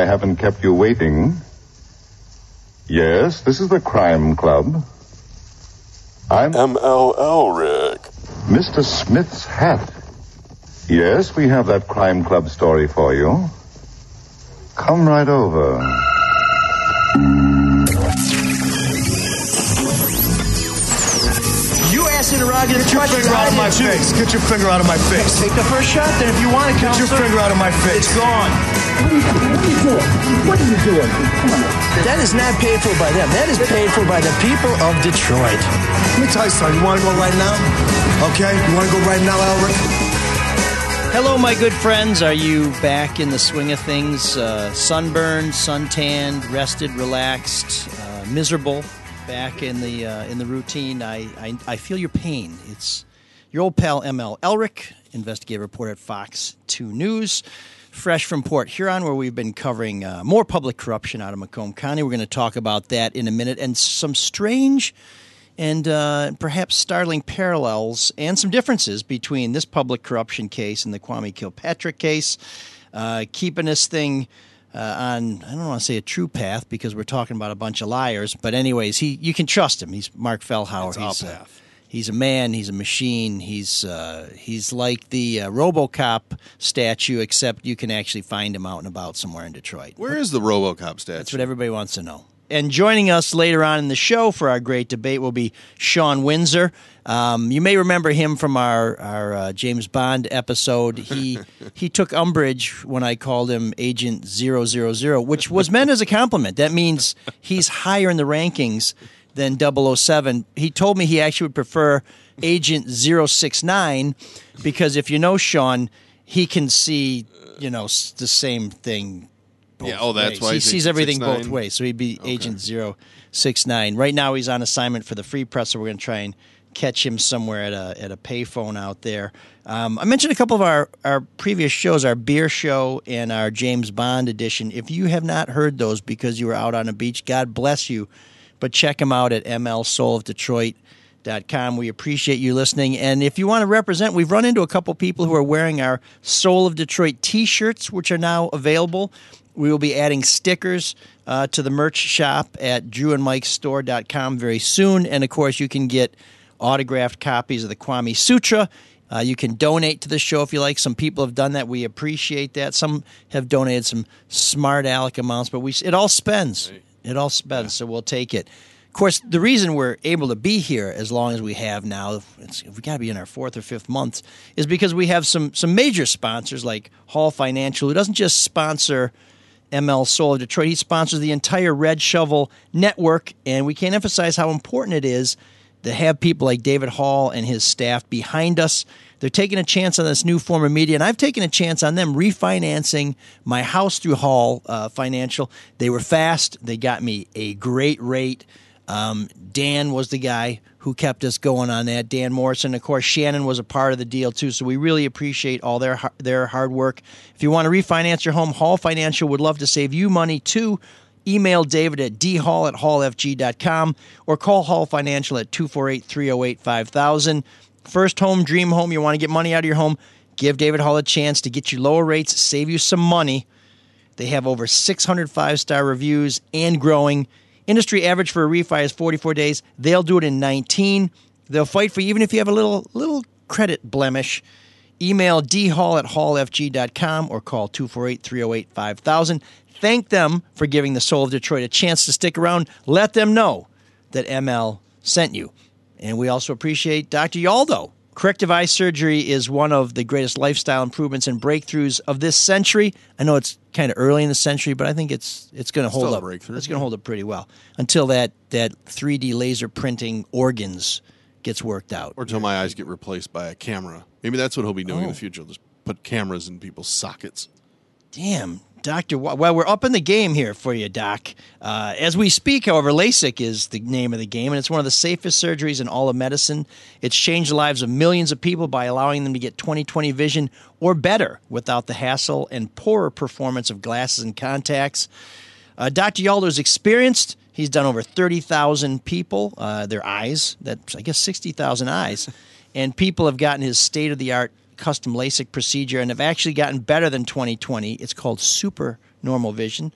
I haven't kept you waiting. Yes, this is the Crime Club. I'm MLL, Rick. Mr. Smith's hat. Yes, we have that Crime Club story for you. Come right over. You ass interrogative Get your finger out of my face. Get your finger out of my face. Take the first shot, then if you want to, Get your finger out of my face. It's gone. What are you doing? What are you doing? Come on. That is not paid for by them. That is paid for by the people of Detroit. Let me tell you something. You want to go right now? Okay? You want to go right now, Elrick? Hello, my good friends. Are you back in the swing of things? Uh, sunburned, suntanned, rested, relaxed, uh, miserable? Back in the uh, in the routine. I, I I feel your pain. It's your old pal ML Elrick, investigative reporter at Fox Two News, fresh from Port Huron, where we've been covering uh, more public corruption out of Macomb County. We're going to talk about that in a minute and some strange and uh, perhaps startling parallels and some differences between this public corruption case and the Kwame Kilpatrick case. Uh, keeping this thing uh, on, I don't want to say a true path because we're talking about a bunch of liars, but anyways, he you can trust him. He's Mark Fellhauer. It's he's, uh, path. He's a man. He's a machine. He's uh, he's like the uh, RoboCop statue, except you can actually find him out and about somewhere in Detroit. Where is the RoboCop statue? That's what everybody wants to know. And joining us later on in the show for our great debate will be Sean Windsor. Um, you may remember him from our our uh, James Bond episode. He he took umbrage when I called him Agent 000, which was meant as a compliment. That means he's higher in the rankings than 007. He told me he actually would prefer Agent 069 because if you know Sean, he can see you know the same thing both Yeah, oh, that's ways. why he sees everything 69? both ways. So he'd be Agent Zero Six Nine. Right now, he's on assignment for the Free Press, so we're going to try and catch him somewhere at a at a payphone out there. Um, I mentioned a couple of our our previous shows, our beer show and our James Bond edition. If you have not heard those because you were out on a beach, God bless you. But check them out at ML Soul com. We appreciate you listening. And if you want to represent, we've run into a couple people who are wearing our Soul of Detroit t shirts, which are now available. We will be adding stickers uh, to the merch shop at drewandmikestore.com very soon. And of course, you can get autographed copies of the Kwame Sutra. Uh, you can donate to the show if you like. Some people have done that. We appreciate that. Some have donated some smart aleck amounts, but we it all spends. It all spends, so we'll take it. Of course, the reason we're able to be here as long as we have now, it's, we got to be in our fourth or fifth month, is because we have some some major sponsors like Hall Financial, who doesn't just sponsor ML Soul of Detroit, he sponsors the entire Red Shovel network, and we can't emphasize how important it is to have people like David Hall and his staff behind us. They're taking a chance on this new form of media, and I've taken a chance on them refinancing my house through Hall uh, Financial. They were fast. They got me a great rate. Um, Dan was the guy who kept us going on that. Dan Morrison, of course, Shannon was a part of the deal too. So we really appreciate all their their hard work. If you want to refinance your home, Hall Financial would love to save you money too. Email David at dhall at hallfg.com or call Hall Financial at 248 308 5000. First home, dream home, you want to get money out of your home, give David Hall a chance to get you lower rates, save you some money. They have over 600 five star reviews and growing. Industry average for a refi is 44 days. They'll do it in 19. They'll fight for you even if you have a little little credit blemish. Email dhall at hallfg.com or call 248 308 5000. Thank them for giving the Soul of Detroit a chance to stick around. Let them know that ML sent you. And we also appreciate Dr. Yaldo. Corrective eye surgery is one of the greatest lifestyle improvements and breakthroughs of this century. I know it's kind of early in the century, but I think it's it's going to hold up. breakthrough. It's going to hold up pretty well until that that 3D laser printing organs gets worked out. Or until my eyes get replaced by a camera. Maybe that's what he'll be doing in Oh. the future. He'll just put cameras in people's sockets. Damn, Doctor. Well, we're up in the game here for you, Doc. Uh, as we speak, however, LASIK is the name of the game, and it's one of the safest surgeries in all of medicine. It's changed the lives of millions of people by allowing them to get 20/20 vision or better without the hassle and poorer performance of glasses and contacts. Uh, Dr. Yaldo is experienced. He's done over 30,000 people, uh, their eyes, that's, I guess, 60,000 eyes. And people have gotten his state of the art custom LASIK procedure and have actually gotten better than 2020. It's called super normal vision.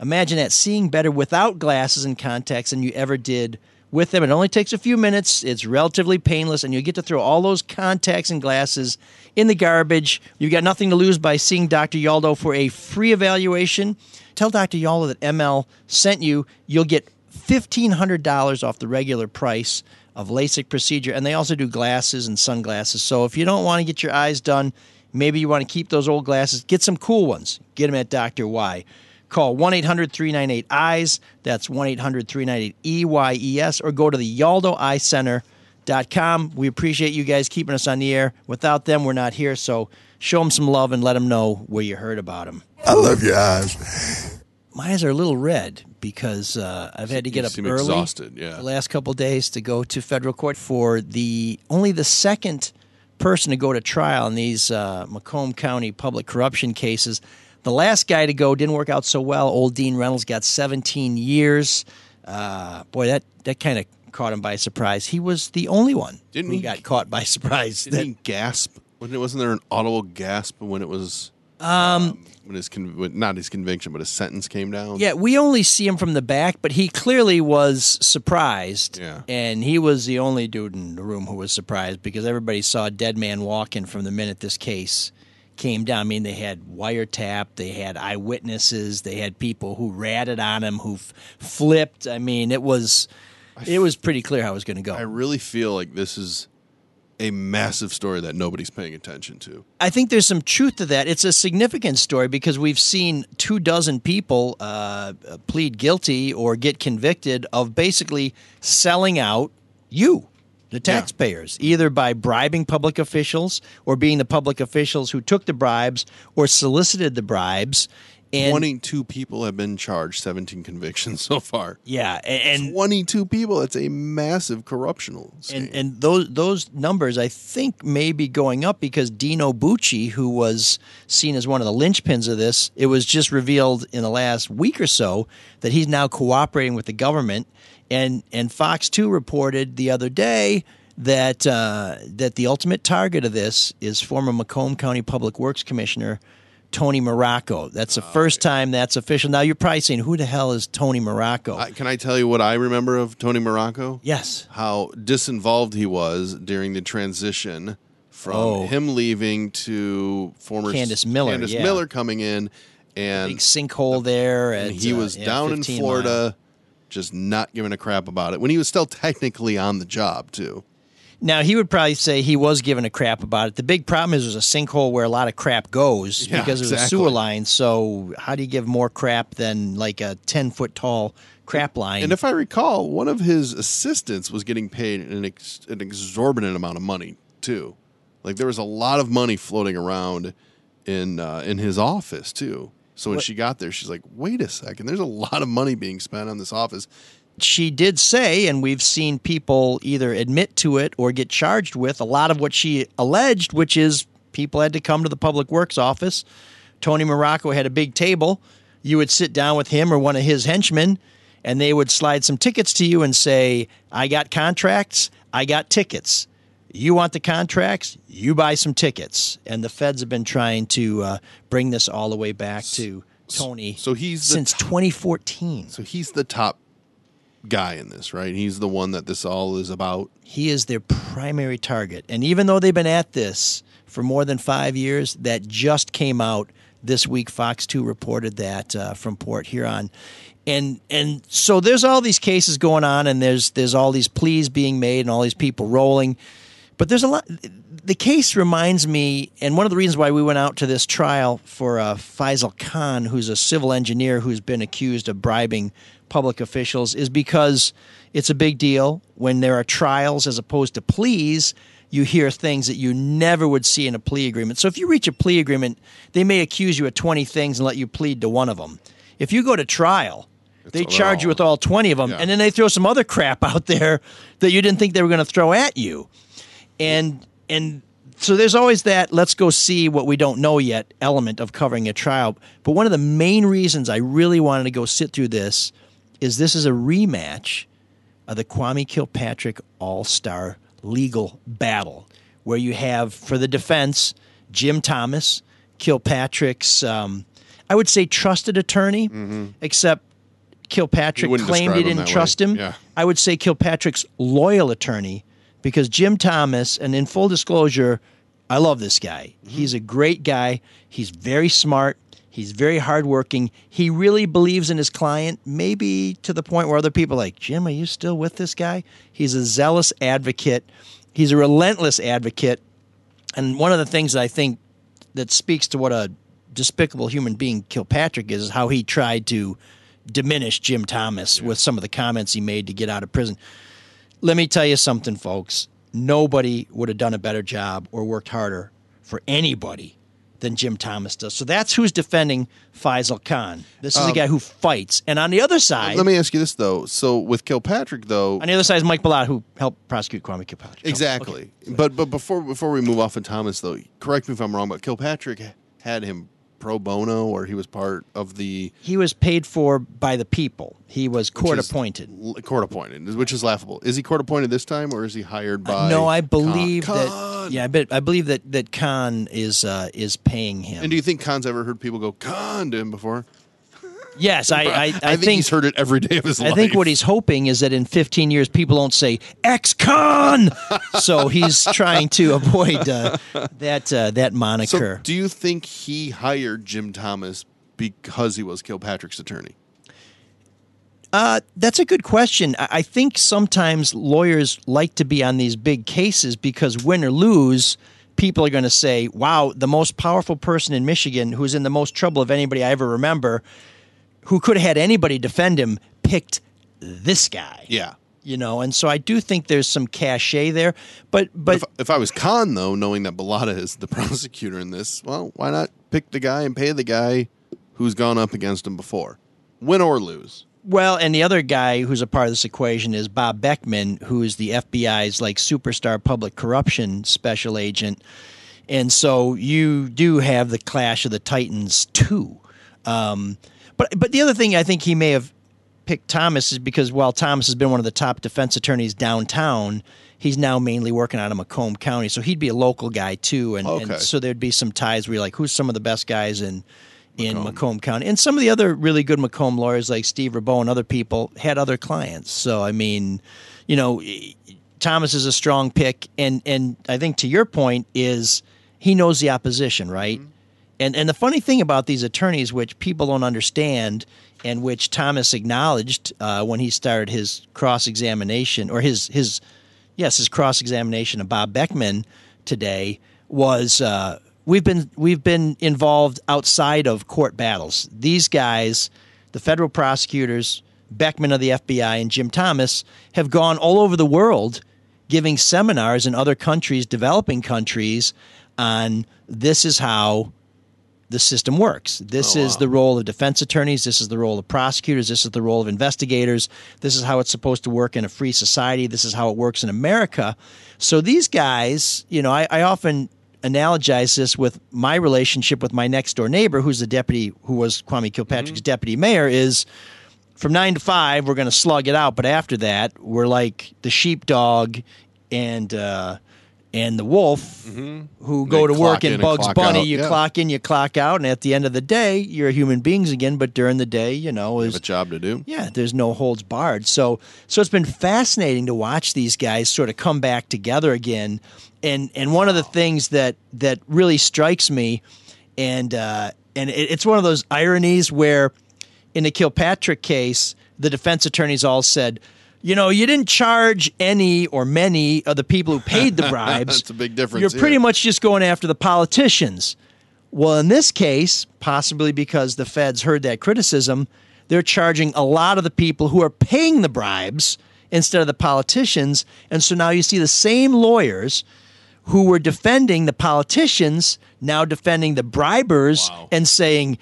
Imagine that seeing better without glasses and contacts than you ever did with them. It only takes a few minutes. It's relatively painless, and you get to throw all those contacts and glasses in the garbage. You've got nothing to lose by seeing Dr. Yaldo for a free evaluation. Tell Dr. Yaldo that ML sent you. You'll get $1,500 off the regular price of LASIK procedure, and they also do glasses and sunglasses. So if you don't want to get your eyes done, maybe you want to keep those old glasses, get some cool ones. Get them at Dr. Y. Call 1 800 398 EYES. That's 1 800 398 EYES. Or go to the YaldoEyeCenter.com. We appreciate you guys keeping us on the air. Without them, we're not here. So show them some love and let them know where you heard about them. I love your eyes. My eyes are a little red because uh, I've had to get You up early exhausted, yeah. the last couple of days to go to federal court for the only the second person to go to trial in these uh, Macomb County public corruption cases. The last guy to go didn't work out so well. Old Dean Reynolds got 17 years. Uh, boy, that that kind of caught him by surprise. He was the only one Didn't who he- got caught by surprise. Didn't he gasp? Wasn't there an audible gasp when it was um, when his con- when- not his conviction but his sentence came down? Yeah, we only see him from the back, but he clearly was surprised. Yeah. And he was the only dude in the room who was surprised because everybody saw a dead man walking from the minute this case came down. I mean, they had wiretap, they had eyewitnesses, they had people who ratted on him, who f- flipped. I mean, it was it was pretty clear how it was going to go. I really feel like this is a massive story that nobody's paying attention to. I think there's some truth to that. It's a significant story because we've seen two dozen people uh, plead guilty or get convicted of basically selling out you, the taxpayers, either by bribing public officials or being the public officials who took the bribes or solicited the bribes. And 22 people have been charged, 17 convictions so far. yeah, and, and 22 people. That's a massive corruptional scheme. and and those those numbers I think may be going up because Dino Bucci, who was seen as one of the linchpins of this, it was just revealed in the last week or so that he's now cooperating with the government, and and Fox Two reported the other day that uh, that the ultimate target of this is former Macomb County Public Works Commissioner. Tony Marrocco. That's the first time that's official. Now you're probably saying, "Who the hell is Tony Marrocco?" I, can I tell you what I remember of Tony Marrocco? yes, How disinvolved he was during the transition from Oh. him leaving to former Candace Miller, Candace yeah. Miller coming in, and big sinkhole there. At, and he uh, was yeah, down in 15 Florida, just not giving a crap about it when he was still technically on the job too. Now he would probably say he was giving a crap about it. The big problem is there's a sinkhole where a lot of crap goes Yeah, because there's a exactly. sewer line. So how do you give more crap than like a ten foot tall crap line? And if I recall, one of his assistants was getting paid an, ex- an exorbitant amount of money too. Like there was a lot of money floating around in uh, in his office too. So when she got there, she's like, "Wait a second, there's a lot of money being spent on this office." She did say, and we've seen people either admit to it or get charged with a lot of what she alleged, which is people had to come to the public works office. Tony Marrocco had a big table. You would sit down with him or one of his henchmen, and they would slide some tickets to you and say, I got contracts, I got tickets. You want the contracts, you buy some tickets. And the feds have been trying to uh, bring this all the way back to Tony so he's since top- 2014. So he's the top guy in this, right? He's the one that this all is about. He is their primary target. And even though they've been at this for more than five years, that just came out this week. Fox 2 reported that uh, from Port Huron. And and so there's all these cases going on, and there's there's all these pleas being made, and all these people rolling. But there's a lot. The case reminds me, and one of the reasons why we went out to this trial for uh, Faisal Khan, who's a civil engineer who's been accused of bribing public officials, is because it's a big deal when there are trials as opposed to pleas. You hear things that you never would see in a plea agreement. So if you reach a plea agreement, they may accuse you of 20 things and let you plead to one of them. If you go to trial, they all- charge you with all 20 of them, Yeah. and then they throw some other crap out there that you didn't think they were going to throw at you and and so there's always that let's go see what we don't know yet element of covering a trial but one of the main reasons i really wanted to go sit through this is this is a rematch of the kwame kilpatrick all-star legal battle where you have for the defense Jim Thomas, Kilpatrick's, um, I would say, trusted attorney, except Kilpatrick claimed he didn't trust way. him. Yeah. I would say Kilpatrick's loyal attorney because Jim Thomas, and in full disclosure, I love this guy. Mm-hmm. He's a great guy. He's very smart. He's very hardworking. He really believes in his client, maybe to the point where other people are like, Jim, are you still with this guy? He's a zealous advocate. He's a relentless advocate. And one of the things that I think that speaks to what a despicable human being Kilpatrick is, is how he tried to diminish Jim Thomas with some of the comments he made to get out of prison. Let me tell you something, folks. Nobody would have done a better job or worked harder for anybody than Jim Thomas does. So that's who's defending Faisal Khan. This is a guy who fights. And on the other side, Um, Let me ask you this though. So with Kilpatrick though, on the other side is Mike Bullotta, who helped prosecute Kwame Kilpatrick. Exactly. But but before before we move off of Thomas though, correct me if I'm wrong, but Kilpatrick had him pro bono or he was part of the He was paid for by the people. He was court is appointed. l- court appointed, which is laughable. Is he court appointed this time or is he hired by no, I Khan? believe that. Khan! Yeah, I bet I believe that that Khan is uh, is paying him. And do you think Khan's ever heard people go Khan to him before? Yes, I I, I, think, he's heard it every day of his I life. I think what he's hoping is that in 15 years people don't say ex con, so he's trying to avoid uh, that uh, that So moniker. do you think he hired Jim Thomas because he was Kilpatrick's attorney? Uh, that's a good question. I I think sometimes lawyers like to be on these big cases because win or lose, people are going to say, wow, the most powerful person in Michigan who's in the most trouble of anybody I ever remember, who could have had anybody defend him, picked this guy. Yeah. You know, and so I do think there's some cachet there. But, but If, if I was Khan, though, knowing that Bullotta is the prosecutor in this, well, why not pick the guy and pay the guy who's gone up against him before, win or lose? Well, and the other guy who's a part of this equation is Bob Beeckman, who is the FBI's like superstar public corruption special agent. And so you do have the clash of the titans too. Um, but but the other thing I think he may have picked Thomas is because while Thomas has been one of the top defense attorneys downtown, he's now mainly working out of Macomb County. So he'd be a local guy too, and, Okay. and so there'd be some ties where you're like, who's some of the best guys in in Macomb. County, and some of the other really good Macomb lawyers like Steve Rabaut and other people had other clients. So I mean, you know, Thomas is a strong pick, and and I think to your point is he knows the opposition, right? Mm-hmm. And and the funny thing about these attorneys, which people don't understand, and which Thomas acknowledged uh, when he started his cross examination or his his yes his cross examination of Bob Beeckman today was uh, we've been we've been involved outside of court battles. These guys, the federal prosecutors, Beeckman of the FBI, and Jim Thomas have gone all over the world giving seminars in other countries, developing countries, on this is how the system works. This is the role of defense attorneys. This is the role of prosecutors. This is the role of investigators. This is how it's supposed to work in a free society. This is how it works in America. So these guys, you know, I, I often analogize this with my relationship with my next door neighbor, who's the deputy, who was Kwame Kilpatrick's deputy mayor, is from nine to five, we're going to slug it out. But after that, we're like the sheepdog and uh, and the wolf who go to work in Bugs Bunny. out, You yeah. clock in, you clock out, and at the end of the day, you're human beings again. But during the day, you know, is a job to do. yeah, there's no holds barred. So so it's been fascinating to watch these guys sort of come back together again. And and one of the things that that really strikes me, and uh, and it, it's one of those ironies where in the Kilpatrick case, the defense attorneys all said. You know, you didn't charge any or many of the people who paid the bribes. That's a big difference You're pretty much just going after the politicians. Well, in this case, possibly because the feds heard that criticism, they're charging a lot of the people who are paying the bribes instead of the politicians. And so now you see the same lawyers who were defending the politicians now defending the bribers and saying,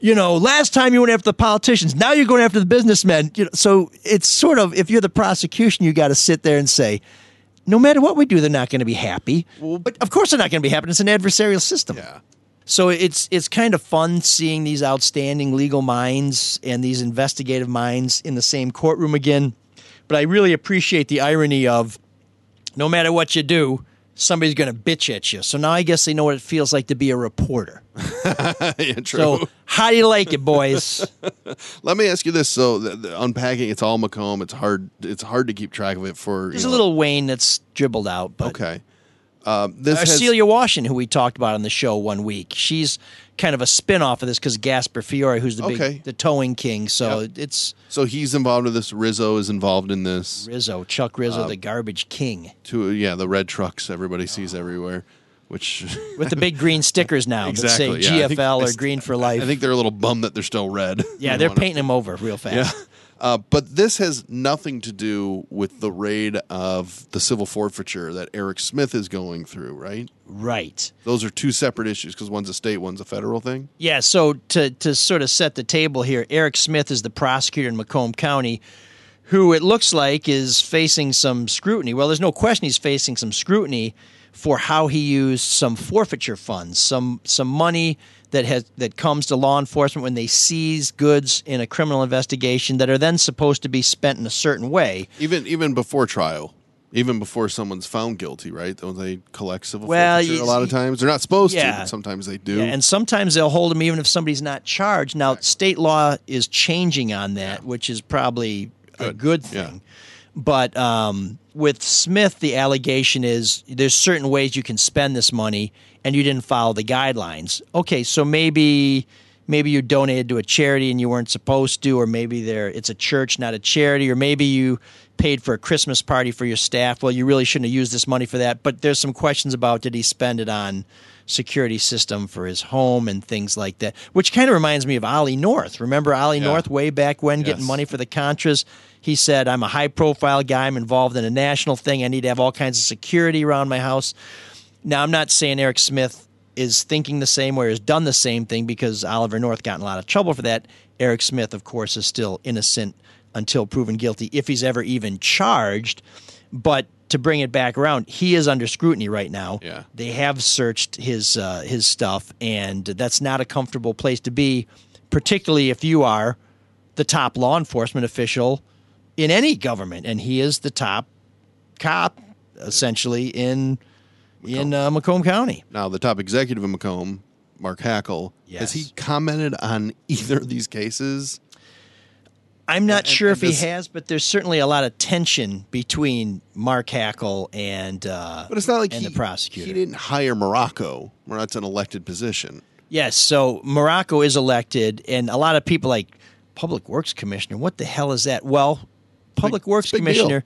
you know, last time you went after the politicians, now you're going after the businessmen. You know, so it's sort of if you're the prosecution, you got to sit there and say, no matter what we do, they're not going to be happy. but of course, they're not going to be happy. It's an adversarial system. Yeah. So it's it's kind of fun seeing these outstanding legal minds and these investigative minds in the same courtroom again. But I really appreciate the irony of no matter what you do, somebody's going to bitch at you. So now I guess they know what it feels like to be a reporter. yeah. So how do you like it, boys? Let me ask you this: so the, the unpacking, it's all Macomb. It's hard. It's hard to keep track of it for. There's you a little Wayne that's dribbled out, but Okay. Um, this Uh, has, Celia Washington, who we talked about on the show one week, she's kind of a spin off of this because Gasper Fiore, who's the big Okay. the towing king. So Yep. it's so he's involved with this. Rizzo is involved in this. Rizzo, Chuck Uh, Rizzo, the garbage king, To yeah, the red trucks everybody sees everywhere, which with the big green stickers now exactly that say yeah, think- GFL I or Green for Life. I think they're a little bummed that they're still red. yeah, They they're wanna- painting them over real fast. Yeah. Uh, but this has nothing to do with the raid of the civil forfeiture that Eric Smith is going through, right? Right. Those are two separate issues because one's a state, one's a federal thing. Yeah, so to to sort of set the table here, Eric Smith is the prosecutor in Macomb County who it looks like is facing some scrutiny. Well, there's no question he's facing some scrutiny for how he used some forfeiture funds, some some money that has that comes to law enforcement when they seize goods in a criminal investigation that are then supposed to be spent in a certain way. Even even before trial, even before someone's found guilty, right? Don't they collect civil Well, forfeiture a lot of times? They're not supposed to, but sometimes they do. Yeah, and sometimes they'll hold them even if somebody's not charged. Now, state law is changing on that, which is probably a Good. good Yeah. thing. But um, with Smith, the allegation is there's certain ways you can spend this money, and you didn't follow the guidelines. Okay, so maybe maybe you donated to a charity and you weren't supposed to, or maybe there it's a church, not a charity, or maybe you paid for a Christmas party for your staff. Well, you really shouldn't have used this money for that. But there's some questions about did he spend it on security system for his home and things like that, which kind of reminds me of Ollie North. Remember Ollie Yeah. North way back when getting money for the Contras? He said, I'm a high profile guy. I'm involved in a national thing. I need to have all kinds of security around my house. Now, I'm not saying Eric Smith is thinking the same way or has done the same thing because Oliver North got in a lot of trouble for that. Eric Smith, of course, is still innocent until proven guilty, if he's ever even charged. But to bring it back around, he is under scrutiny right now. Yeah. They have searched his uh, his stuff, and that's not a comfortable place to be, particularly if you are the top law enforcement official in any government, and he is the top cop essentially in in uh, Macomb County. now, the top executive in Macomb, Mark Hackel, has he commented on either of these cases? I'm not And- sure and if he this- has, but there's certainly a lot of tension between Mark Hackel and uh, But it's not like and he, the prosecutor. he didn't hire Marrocco. Marrocco's an elected position. Yes, so Marrocco is elected, and a lot of people like Public Works Commissioner. What the hell is that? Well, Public Big- Works it's a big Commissioner.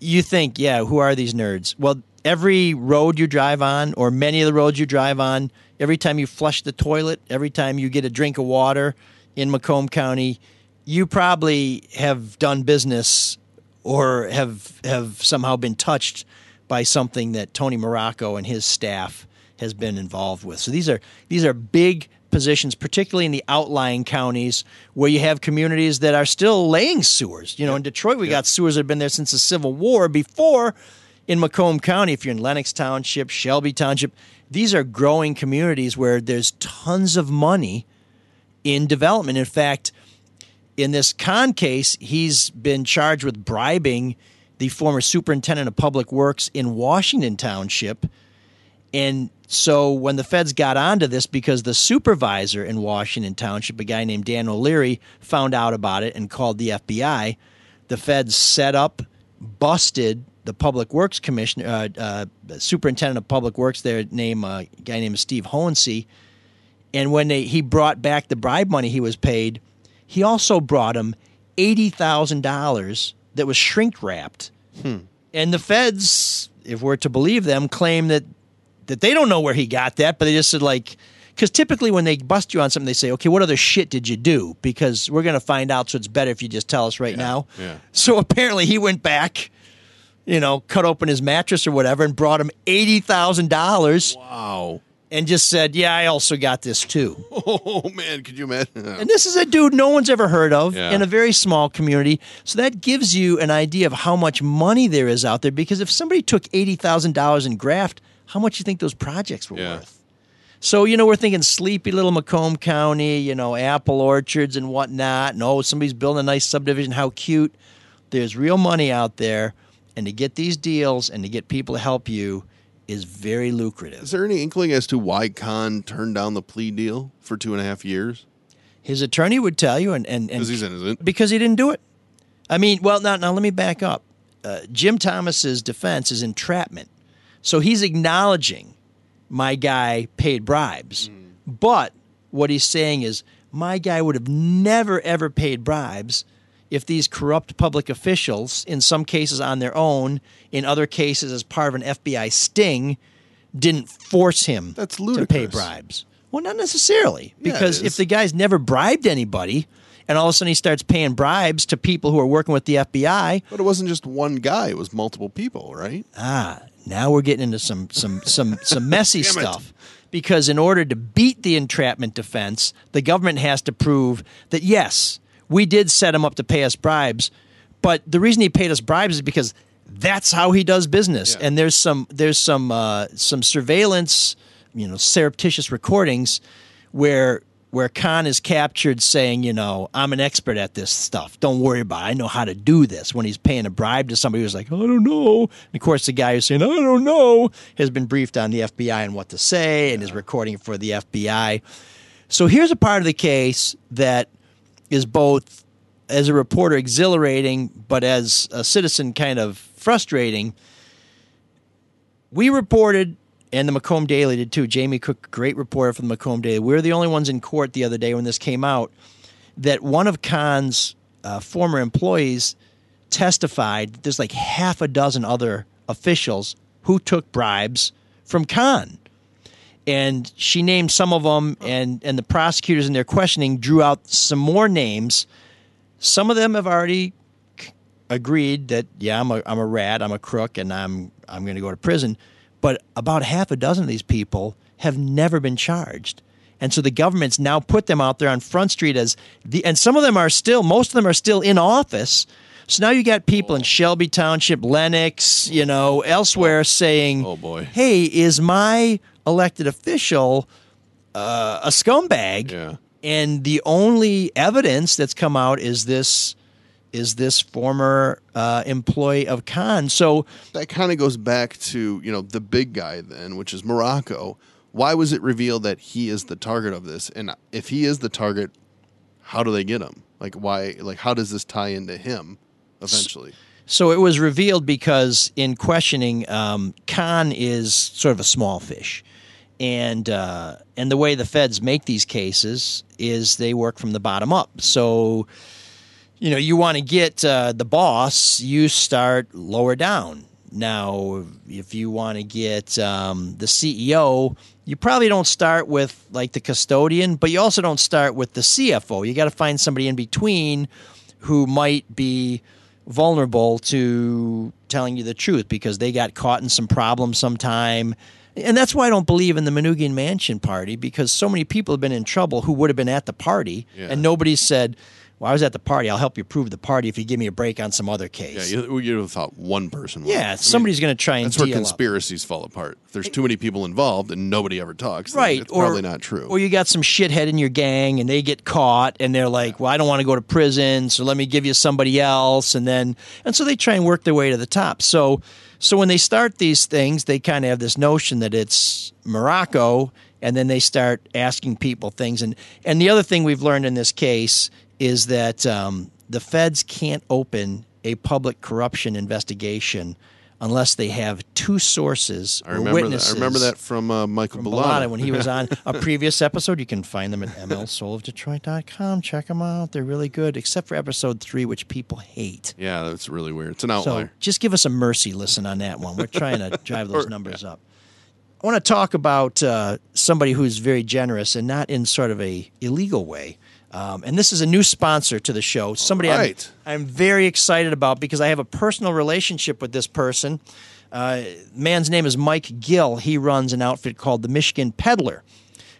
You think, yeah, who are these nerds? Well, every road you drive on, or many of the roads you drive on, every time you flush the toilet, every time you get a drink of water in Macomb County, you probably have done business or have have somehow been touched by something that Tony Marrocco and his staff has been involved with. So these are these are big positions, particularly in the outlying counties where you have communities that are still laying sewers. You know, in Detroit we got sewers that have been there since the Civil War. Before in Macomb County, if you're in Lenox Township, Shelby Township, these are growing communities where there's tons of money in development. In fact, in this con case, he's been charged with bribing the former superintendent of public works in Washington Township. And so when the feds got onto this, because the supervisor in Washington Township, a guy named Dan O'Leary, found out about it and called the FBI, the feds set up, busted the public works commissioner, uh, uh, superintendent of public works, their name, uh, a guy named Steve Hohensee. And when they, he brought back the bribe money he was paid, he also brought him eighty thousand dollars that was shrink wrapped. Hmm. And the feds, if we're to believe them, claim that that they don't know where he got that, but they just said like, because typically when they bust you on something, they say, okay, what other shit did you do? Because we're going to find out, so it's better if you just tell us right now. yeah. So apparently he went back, you know, cut open his mattress or whatever, and brought him eighty thousand dollars, Wow. And just said, yeah, I also got this too. Oh man, could you imagine? And this is a dude no one's ever heard of Yeah. in a very small community. So that gives you an idea of how much money there is out there. Because if somebody took eighty thousand dollars in graft, how much do you think those projects were Yeah. worth? So you know we're thinking sleepy little Macomb County, you know apple orchards and whatnot. And oh, somebody's building a nice subdivision. How cute! There's real money out there, and to get these deals and to get people to help you, is very lucrative. Is there any inkling as to why Khan turned down the plea deal for two and a half years? His attorney would tell you, and and, and Because he's innocent. because he didn't do it. I mean, well, now now let me back up. Uh, Jim Thomas's defense is entrapment, so he's acknowledging my guy paid bribes, but what he's saying is my guy would have never ever paid bribes if these corrupt public officials, in some cases on their own, in other cases as part of an FBI sting, didn't force him That's to pay bribes. Well, not necessarily, Yeah, because if the guy's never bribed anybody, and all of a sudden he starts paying bribes to people who are working with the FBI, But it wasn't just one guy; it was multiple people, right? ah, now we're getting into some some some some messy Damn it. stuff. Because in order to beat the entrapment defense, the government has to prove that yes, we did set him up to pay us bribes, but the reason he paid us bribes is because that's how he does business. Yeah. And there's some there's some uh, some surveillance, you know, surreptitious recordings where where Khan is captured saying, you know, I'm an expert at this stuff. Don't worry about it. I know how to do this. When he's paying a bribe to somebody who's like, I don't know. And of course, the guy who's saying, I don't know, has been briefed on the FBI and what to say and is recording for the FBI. So here's a part of the case that is both, as a reporter, exhilarating, but as a citizen, kind of frustrating. We reported, and the Macomb Daily did too. Jamie Cook, great reporter from the Macomb Daily. We were the only ones in court the other day when this came out that one of Khan's uh, former employees testified that there's like half a dozen other officials who took bribes from Khan. And she named some of them, and, and the prosecutors in their questioning drew out some more names. Some of them have already c- agreed that yeah, I'm a I'm a rat, I'm a crook, and I'm I'm going to go to prison. But about half a dozen of these people have never been charged, and so the government's now put them out there on Front Street as the and some of them are still most of them are still in office. So now you got people in Shelby Township, Lenox, you know, elsewhere oh. saying, Oh, boy. hey, is my elected official uh, a scumbag?" Yeah. and the only evidence that's come out is this is this former uh, employee of Khan. So That kind of goes back to you know the big guy then, which is Marrocco. Why was it revealed that he is the target of this? And if he is the target, how do they get him? Like why? Like how does this tie into him eventually? so it was revealed because in questioning, um, Khan is sort of a small fish. And uh, and the way the feds make these cases is they work from the bottom up. So you know, you want to get uh, the boss, you start lower down. Now, if you want to get um, the CEO, you probably don't start with like the custodian, but you also don't start with the CFO. You got to find somebody in between who might be vulnerable to telling you the truth because they got caught in some problem sometime. And that's why I don't believe in the Manoogian Mansion party because so many people have been in trouble who would have been at the party Yeah. and nobody said, Well, I was at the party. I'll help you prove the party if you give me a break on some other Yeah, case. you, you would have thought one person. would. Yeah, I mean, somebody's going to try and That's where deal up. conspiracies fall apart. If there's too many people involved and nobody ever talks, right It's or, probably not true. or you got some shithead in your gang and they get caught and they're like well i don't want to go to prison so let me give you somebody else and then and so they try and work their way to the top so so when they start these things they kind of have this notion that it's marrocco and then they start asking people things and and the other thing we've learned in this case is that um, the feds can't open a public corruption investigation unless they have two sources I or remember that. I remember that from uh, Michael from. Bullotta when he was on a previous episode. You can find them at mlsoulofdetroit.com. Check them out. They're really good, except for episode three, which people hate. yeah, that's really weird. It's an So outlier. just give us a mercy listen on that one. We're trying to drive those numbers up. I want to talk about uh, somebody who's very generous and not in sort of a illegal way. Um, and this is a new sponsor to the show. Somebody I'm- I'm, very excited about because I have a personal relationship with this person. Uh, man's name is Mike Gill. He runs an outfit called the Michigan Peddler.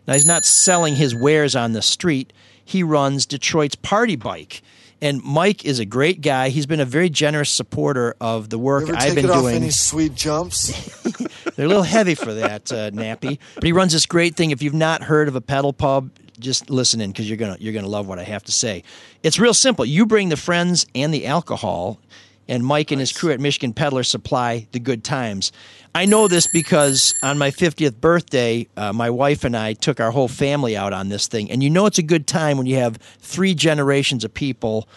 Now he's not selling his wares on the street. He runs Detroit's Party Bike. And Mike is a great guy. He's been a very generous supporter of the work I've been doing. any sweet jumps? They're a little heavy for that uh, nappy, but he runs this great thing. If you've not heard of a pedal pub, just listen in because you're gonna you're gonna love what I have to say. It's real simple. You bring the friends and the alcohol, and Mike and his crew at Michigan Peddler supply the good times. I know this because on my 50th birthday, uh, my wife and I took our whole family out on this thing. And you know it's a good time when you have three generations of people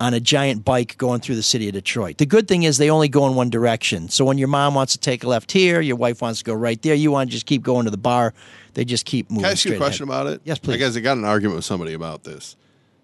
on a giant bike going through the city of Detroit. The good thing is they only go in one direction. So when your mom wants to take a left here, your wife wants to go right there, you want to just keep going to the bar, they just keep moving. Can I ask you a question ahead. about it? Yes, please. I guess I got an argument with somebody about this.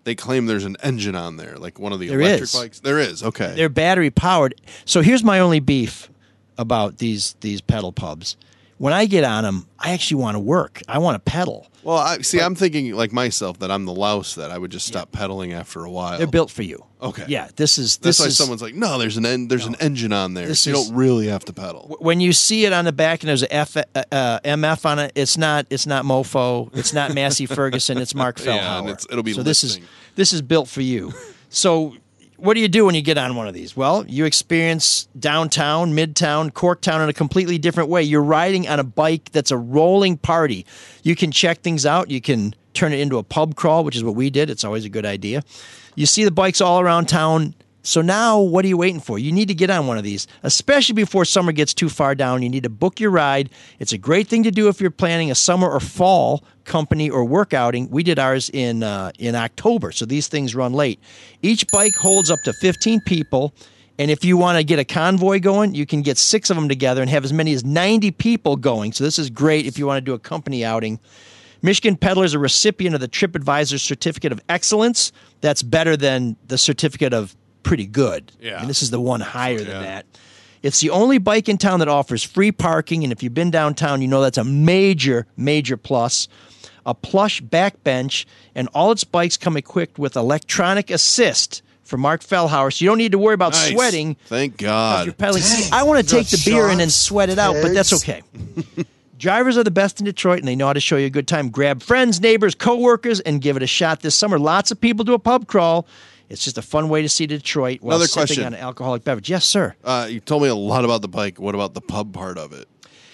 They claim there's an engine on there, like one of the There electric is. bikes. There is. Okay. They're battery powered. So here's my only beef about these these pedal pubs. When I get on them, I actually want to work. I want to pedal. well, I see. I'm thinking like myself that I'm the louse that I would just stop pedaling after a while. They're built for you. Okay. Yeah. This is That's this why is someone's like, no, there's an en- there's an engine on there. So you is- don't really have to pedal. when you see it on the back and there's a F, uh, uh, MF on it, it's not it's not Mofo, it's not Massey Ferguson, it's Mark Fellhauer. Yeah, it'll be so this is this is built for you. So what do you do when you get on one of these? Well, you experience downtown, midtown, Corktown in a completely different way. You're riding on a bike that's a rolling party. You can check things out. You can turn it into a pub crawl, which is what we did. It's always a good idea. You see the bikes all around town. So now, what are you waiting for? You need to get on one of these, especially before summer gets too far down. You need to book your ride. It's a great thing to do if you're planning a summer or fall company or work outing. We did ours in uh, in October, so these things run late. Each bike holds up to 15 people, and if you want to get a convoy going, you can get six of them together and have as many as 90 people going. So this is great if you want to do a company outing. Michigan Peddler is a recipient of the TripAdvisor Certificate of Excellence. That's better than the certificate of pretty good. Yeah. And this is the one higher than Yeah. that. It's the only bike in town that offers free parking, and if you've been downtown, you know that's a major, major plus. A plush backbench, and all its bikes come equipped with electronic assist for Mark Fellhauer, so you don't need to worry about Nice. sweating Thank God. you're pedaling. See, I want to take the beer and then sweat it out, but that's okay. Drivers are the best in Detroit, and they know how to show you a good time. Grab friends, neighbors, coworkers, and give it a shot this summer. Lots of people do a pub crawl. It's just a fun way to see Detroit while Another sipping question. on an alcoholic beverage. Yes, sir. Uh, you told me a lot about the bike. What about the pub part of it?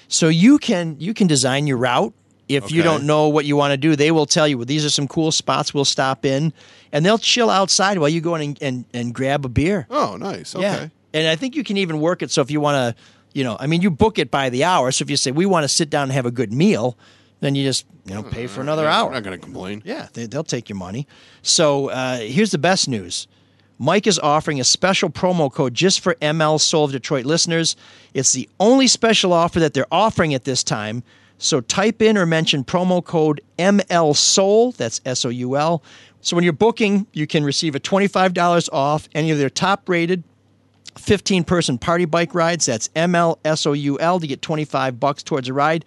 So you can you can design your route. If you Okay. don't know what you want to do, they will tell you. Well, these are some cool spots. We'll stop in, and they'll chill outside while you go in and, and, and grab a beer. Oh, nice. Okay. Yeah. And I think you can even work it so if you want to, you know, I mean, you book it by the hour. So if you say, we want to sit down and have a good meal, then you just, you know, pay for another hour. I'm not going to complain. Yeah, they, they'll take your money. So uh, here's the best news Mike is offering a special promo code just for ML Soul of Detroit listeners. It's the only special offer that they're offering at this time. So type in or mention promo code ML Soul, that's S O U L. So when you're booking, you can receive a $25 off any of their top rated 15 person party bike rides. That's MLSOUL to get 25 bucks towards a ride.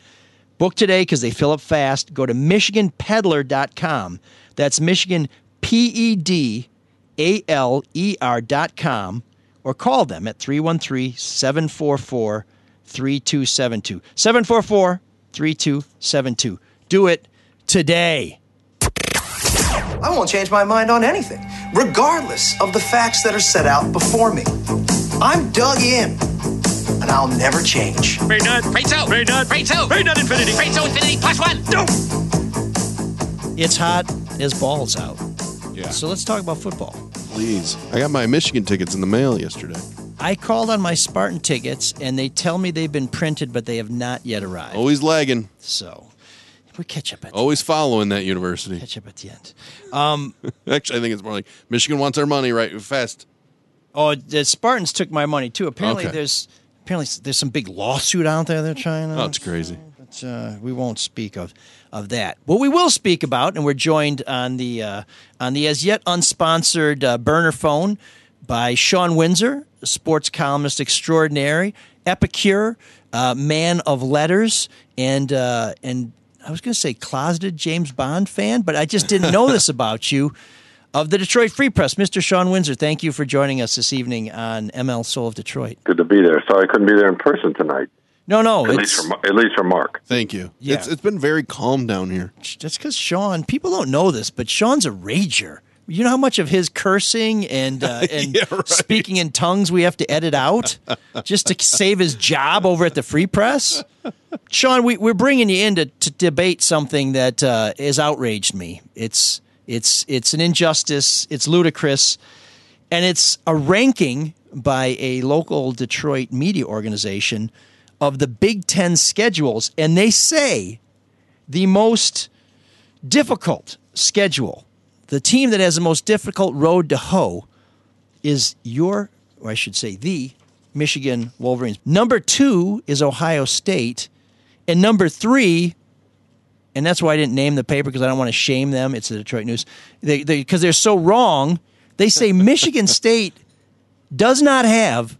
Book today because they fill up fast. Go to MichiganPeddler.com. That's Michigan P E D A L E R.com or call them at 313 744 3272. 744 3272. Do it today. I won't change my mind on anything, regardless of the facts that are set out before me. I'm dug in, and I'll never change. Freight nut. Freight two. Freight nut. Freight two. Freight nut infinity. Freight two infinity plus one. No. It's hot as balls out. Yeah. So let's talk about football. Please. I got my Michigan tickets in the mail yesterday. I called on my Spartan tickets, and they tell me they've been printed, but they have not yet arrived. Always lagging. So we catch up at Always following that university. catch up at the end. Um, Actually, I think it's more like Michigan wants our money right fast. Oh, the Spartans took my money too. Apparently, Okay. there's apparently there's some big lawsuit out there they're trying to. Oh, it's crazy. But uh, we won't speak of of that. What we will speak about, and we're joined on the uh, on the as yet unsponsored uh, burner phone by Sean Windsor, sports columnist extraordinary, epicure, uh, man of letters, and uh, and I was going to say closeted James Bond fan, but I just didn't know this about you. Of the Detroit Free Press, Mr. Sean Windsor, thank you for joining us this evening on ML Soul of Detroit. Good to be there. Sorry I couldn't be there in person tonight. No, no, At it's, least for at least for Mark. Thank you. Yeah. It's, it's been very calm down here. that's because Sean. People don't know this, but Sean's a rager. You know how much of his cursing and uh, and Yeah, right. speaking in tongues we have to edit out just to save his job over at the Free Press. Sean, we, we're bringing you in to, to debate something that uh, has outraged me. It's it's it's an injustice. It's ludicrous, and it's a ranking by a local Detroit media organization of the Big Ten schedules, and they say the most difficult schedule, the team that has the most difficult road to hoe, is your, or I should say, the Michigan Wolverines. Number two is Ohio State, and number three and that's why I didn't name the paper because I don't want to shame them. It's the Detroit News because they, they, are so wrong. They say Michigan State does not have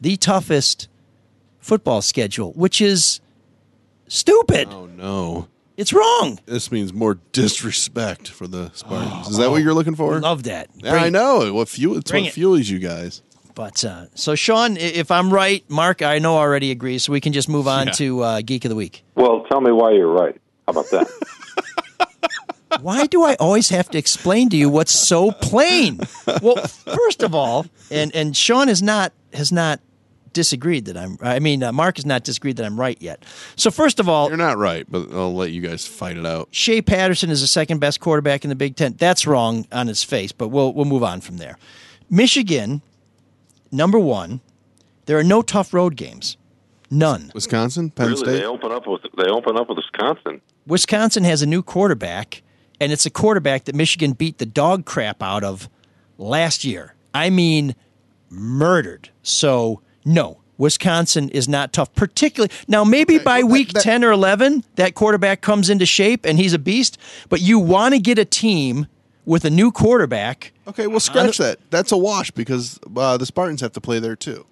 the toughest football schedule, which is stupid. Oh no, it's wrong. This means more disrespect for the Spartans. Is that what you're looking for? Love that. Yeah, I know. What fuel? It's Bring what it. fuels you guys. But uh, so, Sean, if I'm right, Mark, I know already agrees, so we can just move on Yeah. to uh, Geek of the Week. Well, tell me why you're right. How about that? Why do I always have to explain to you what's so plain? Well, first of all, and and Sean has not has not disagreed that I'm. I mean, uh, Mark has not disagreed that I'm right yet. So first of all, You're not right, but I'll let you guys fight it out. Shea Patterson is the second best quarterback in the Big Ten. That's wrong on its face, but we'll we'll move on from there. Michigan, number one. There are no tough road games, none. Wisconsin, Penn really, State. they open up with they open up with Wisconsin. Wisconsin has a new quarterback, and it's a quarterback that Michigan beat the dog crap out of last year. I mean, murdered. So, no, Wisconsin is not tough, particularly. Now, maybe by well, that- week that- 10 or 11, that quarterback comes into shape and he's a beast, but you want to get a team with a new quarterback. Okay, well, scratch that. That's a wash because uh, the Spartans have to play there too.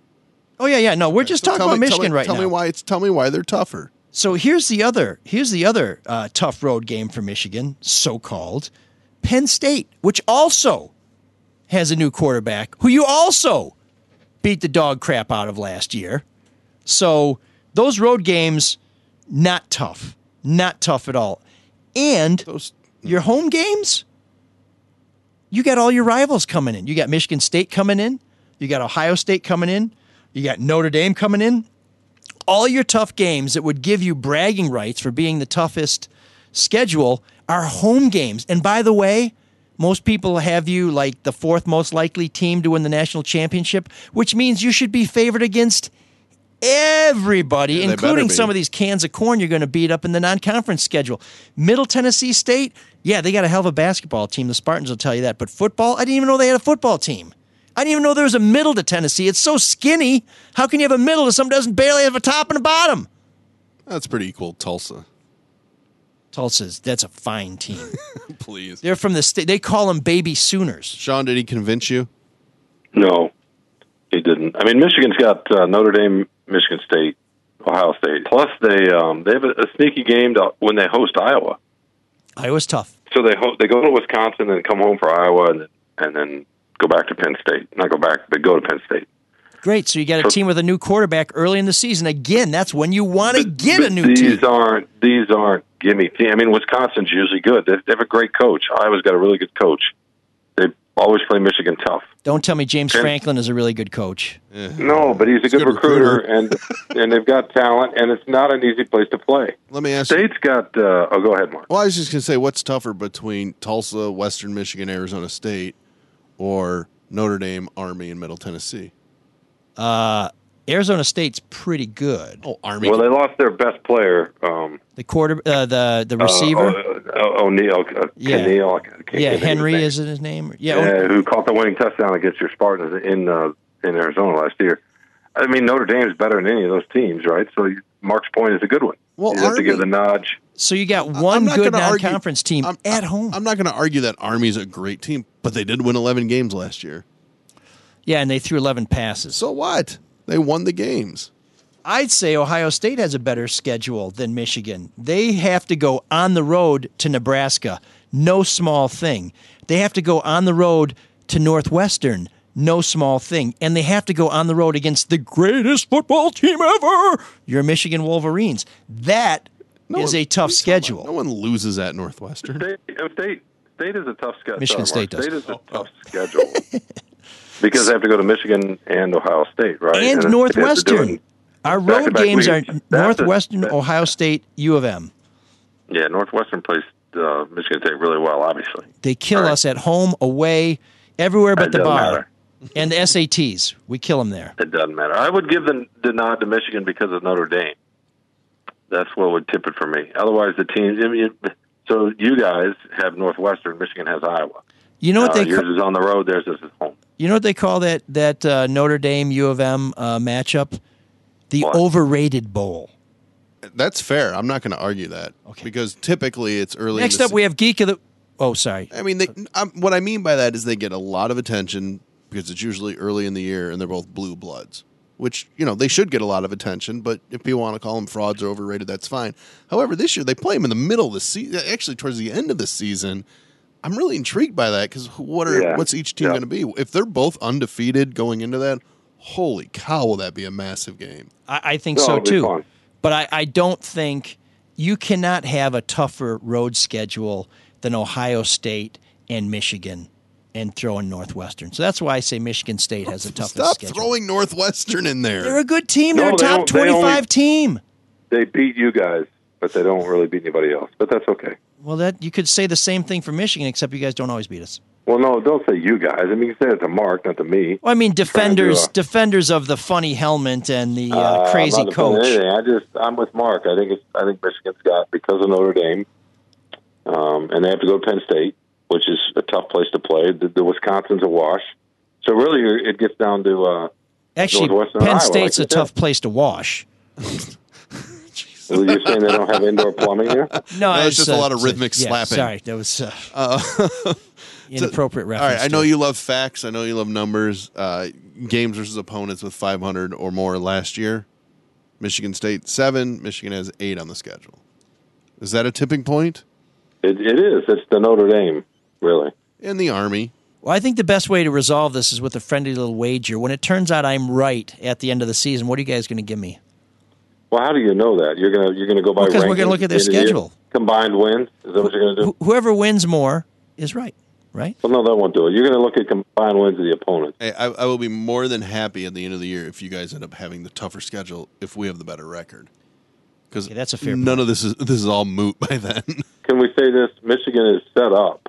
Oh, yeah, yeah. No, we're just So talking about me- tell Michigan me- right tell now. me why it's. Tell me why they're tougher. So here's the other here's the other uh, tough road game for Michigan, so called Penn State, which also has a new quarterback who you also beat the dog crap out of last year. So those road games not tough, not tough at all, and Those your home games. You got all your rivals coming in. You got Michigan State coming in. You got Ohio State coming in. You got Notre Dame coming in all your tough games that would give you bragging rights for being the toughest schedule are home games. And by the way, most people have you like the fourth most likely team to win the national championship, which means you should be favored against everybody, Yeah, including some of these cans of corn you're going to beat up in the non conference schedule. Middle Tennessee State, yeah, they got a hell of a basketball team. The Spartans will tell you that. But football, I didn't even know they had a football team. I didn't even know there was a middle to Tennessee. It's so skinny. How can you have a middle if something doesn't barely have a top and a bottom? that's pretty equal. Tulsa, Tulsa's that's a fine team. please. They're from the state. They call them baby Sooners. Sean, did he convince you? No, he didn't. I mean, Michigan's got uh, Notre Dame, Michigan State, Ohio State. Plus, they um, they have a, a sneaky game to, when they host Iowa. Iowa's tough. So they ho- they go to Wisconsin and come home for Iowa, and and then go back to Penn State. Not go back, but go to Penn State. Great. So you got a team with a new quarterback early in the season. Again, that's when you want to get a but new these team. aren't these aren't gimme team. I mean, Wisconsin's usually good. They, they have a great coach. Iowa's got a really good coach. They always play Michigan tough. Don't tell me James Penn- Franklin is a really good coach. No, but he's a good, good recruiter, recruiter. and and they've got talent, and it's not an easy place to play. Let me ask you. State's got. Uh, oh, go ahead, Mark. Well, I was just gonna say, what's tougher between Tulsa, Western Michigan, Arizona State, or Notre Dame, Army, and Middle Tennessee? Arizona State's pretty good. Oh, Army. Well, they lost their best player, um, The quarter, uh, the the uh, receiver. uh, uh, O'Neal. Uh, Yeah. N'Keal, yeah, think of his Henry is it his name? Yeah. Yeah, who caught the winning touchdown against your Spartans in uh, in Arizona last year. I mean, Notre Dame is better than any of those teams, right? So Mark's point is a good one. Well, you have to give the nudge. So you got one good gonna argue- non-conference team I'm- at home. I'm not going to argue that Army's a great team, but they did win 11 games last year. yeah, and they threw 11 passes. So what? They won the games. I'd say Ohio State has a better schedule than Michigan. They have to go on the road to Nebraska, no small thing. They have to go on the road to Northwestern, no small thing. And they have to go on the road against the greatest football team ever, your Michigan Wolverines. That is one- a tough what are you talking schedule. about? No one loses at Northwestern. State, state, state is a tough schedule. Michigan State does. State is a tough schedule because they have to go to Michigan and Ohio State, right? And it's- they have to do Northwestern. Our road back-to-back games are. That's Northwestern, a- Ohio State, U of M. Yeah, Northwestern plays uh, Michigan State really well, obviously. They kill Right. us at home, away, everywhere but It the bar. matter. and the SATs. We kill them there. It doesn't matter. I would give the, the nod to Michigan because of Notre Dame. That's what would tip it for me. Otherwise, the teams. I mean, so you guys have Northwestern. Michigan has Iowa. You know what Uh, they yours ca- is on the road. Theirs is at home. you know what they call that that uh, Notre Dame U of M uh, matchup? The overrated bowl. That's fair. I'm not going to argue that because typically it's early. in Next the up, we have Geek of the. Oh, sorry. I mean, they, um, what I mean by that is they get a lot of attention because it's usually early in the year and they're both blue bloods, which, you know, they should get a lot of attention. But if people want to call them frauds or overrated, that's fine. However, this year they play them in the middle of the season, actually towards the end of the season. I'm really intrigued by that because what are Yeah. what's each team Yeah. going to be? If they're both undefeated going into that, holy cow, will that be a massive game? I, I think No, so too. fun. But I, I don't think you cannot have a tougher road schedule than Ohio State and Michigan and throw in Northwestern. So that's why I say Michigan State has the toughest Stop schedule. throwing Northwestern in there. They're a good team. They're a top don't- they only- 25 team. They beat you guys, but they don't really beat anybody else. But that's okay. Well, that you could say the same thing for Michigan, except you guys don't always beat us. Well, no, don't say you guys. I mean, you say it to Mark, not to me. Well, I mean, Trying to defenders, do defenders of the funny helmet and the uh, Uh, crazy I'm not coach. anything. I just I'm with Mark. I think it's I think Michigan's got because of Notre Dame, um, and they have to go to Penn State, which is a tough place to play. The, the Wisconsin's a wash. So really, it gets down to uh, Actually, Northwestern Penn Iowa, State's like a tough place to wash. Well, You're saying they don't have indoor plumbing here? No, No, it's just a lot of uh, rhythmic yeah, slapping. Sorry, that was uh, Uh, inappropriate reference. right, I know you love facts. I know you love numbers. Uh, games versus opponents with 500 or more last year. Michigan State seven. Michigan has eight on the schedule. Is that a tipping point? It, it is. It's the Notre Dame, really. In the Army. Well, I think the best way to resolve this is with a friendly little wager. When it turns out I'm right at the end of the season, what are you guys going to give me? Well, how do you know that? You're gonna you're gonna go by Because we're gonna look at their the end of the year? schedule. Combined wins. Is that what you're gonna do? Wh- Whoever wins more is right, right? Well, no, that won't do it. You're gonna look at combined wins of the opponent. Hey, I, I will be more than happy at the end of the year if you guys end up having the tougher schedule if we have the better record. Because that's a fair none of this is this is all moot by then. Can we say this? Michigan is set up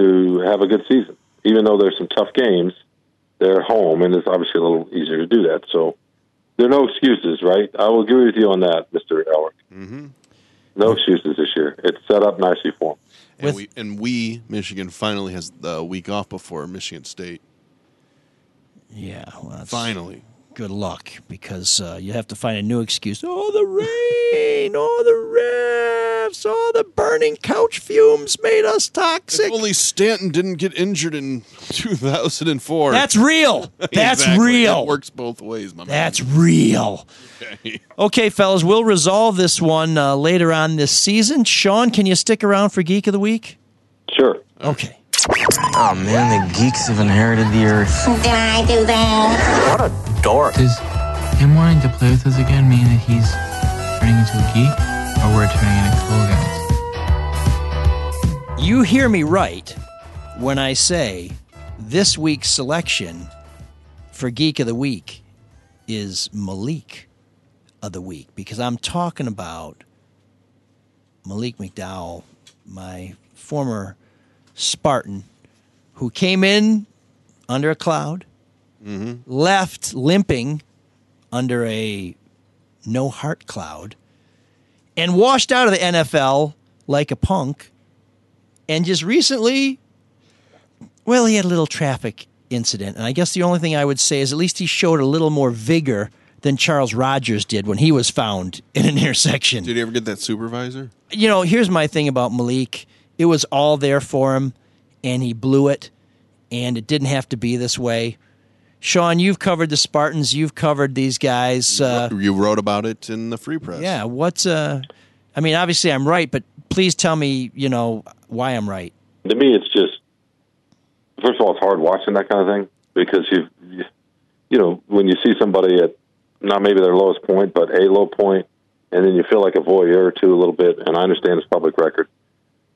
to have a good season, even though there's some tough games. They're home, and it's obviously a little easier to do that. So there are no excuses, right? I will agree with you on that, Mister Elrick. mm-hmm. No excuses this year. It's set up nicely for them. And we and we Michigan finally has the week off before Michigan State. Yeah, well, that's Finally. Good luck, because uh, you have to find a new excuse. Oh, the rain! Oh, the refs! Oh, the burning couch fumes made us toxic. If only Stanton didn't get injured in 2004. That's real. That's Exactly. real. It works both ways, my man. That's real. Okay. Okay, fellas, we'll resolve this one uh, later on this season. Sean, can you stick around for Geek of the Week? Sure. Okay. Oh man, the geeks have inherited the earth. Did I do that? What a dork. Does him wanting to play with us again mean that he's turning into a geek, or we're turning into cool guys? You hear me right when I say this week's selection for Geek of the Week is Malik of the Week because I'm talking about Malik McDowell, my former Spartan, who came in under a cloud, left limping under a no heart cloud, and washed out of the NFL like a punk. And just recently, well, he had a little traffic incident. And I guess the only thing I would say is at least he showed a little more vigor than Charles Rogers did when he was found in an intersection. Did he ever get that supervisor? You know, here's my thing about Malik it was all there for him, and he blew it, and it didn't have to be this way. Sean, you've covered the Spartans. You've covered these guys. Uh, you wrote about it in the Free Press. yeah, what's uh? I mean, obviously I'm right, but please tell me, you know, why I'm right. To me, it's just first of all, it's hard watching that kind of thing because you, you, you know, when you see somebody at not maybe their lowest point, but a low point, and then you feel like a voyeur too a little bit. And I understand it's public record,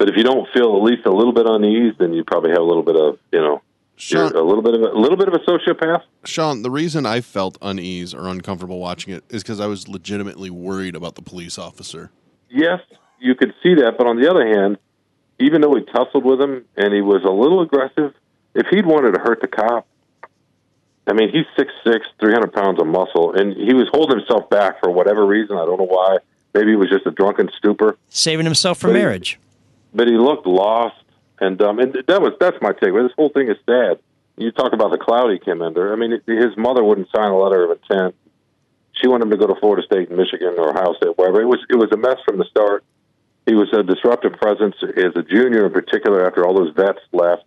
but if you don't feel at least a little bit uneasy, then you probably have a little bit of, you know, you're a little bit of a, a little bit of a sociopath. Sean, the reason I felt unease or uncomfortable watching it is because I was legitimately worried about the police officer. yes, you could see that, but on the other hand, even though he tussled with him and he was a little aggressive, if he'd wanted to hurt the cop, I mean, he's 6'6", 300 pounds of muscle, and he was holding himself back for whatever reason. I don't know why. Maybe he was just a drunken stupor. Saving himself for But he- marriage. But he looked lost and dumb. And that was that's my take. This whole thing is sad. You talk about the cloud he came under. I mean, his mother wouldn't sign a letter of intent. She wanted him to go to Florida State Michigan or Ohio State, wherever. It was it was a mess from the start. He was a disruptive presence as a junior, in particular. After all those vets left,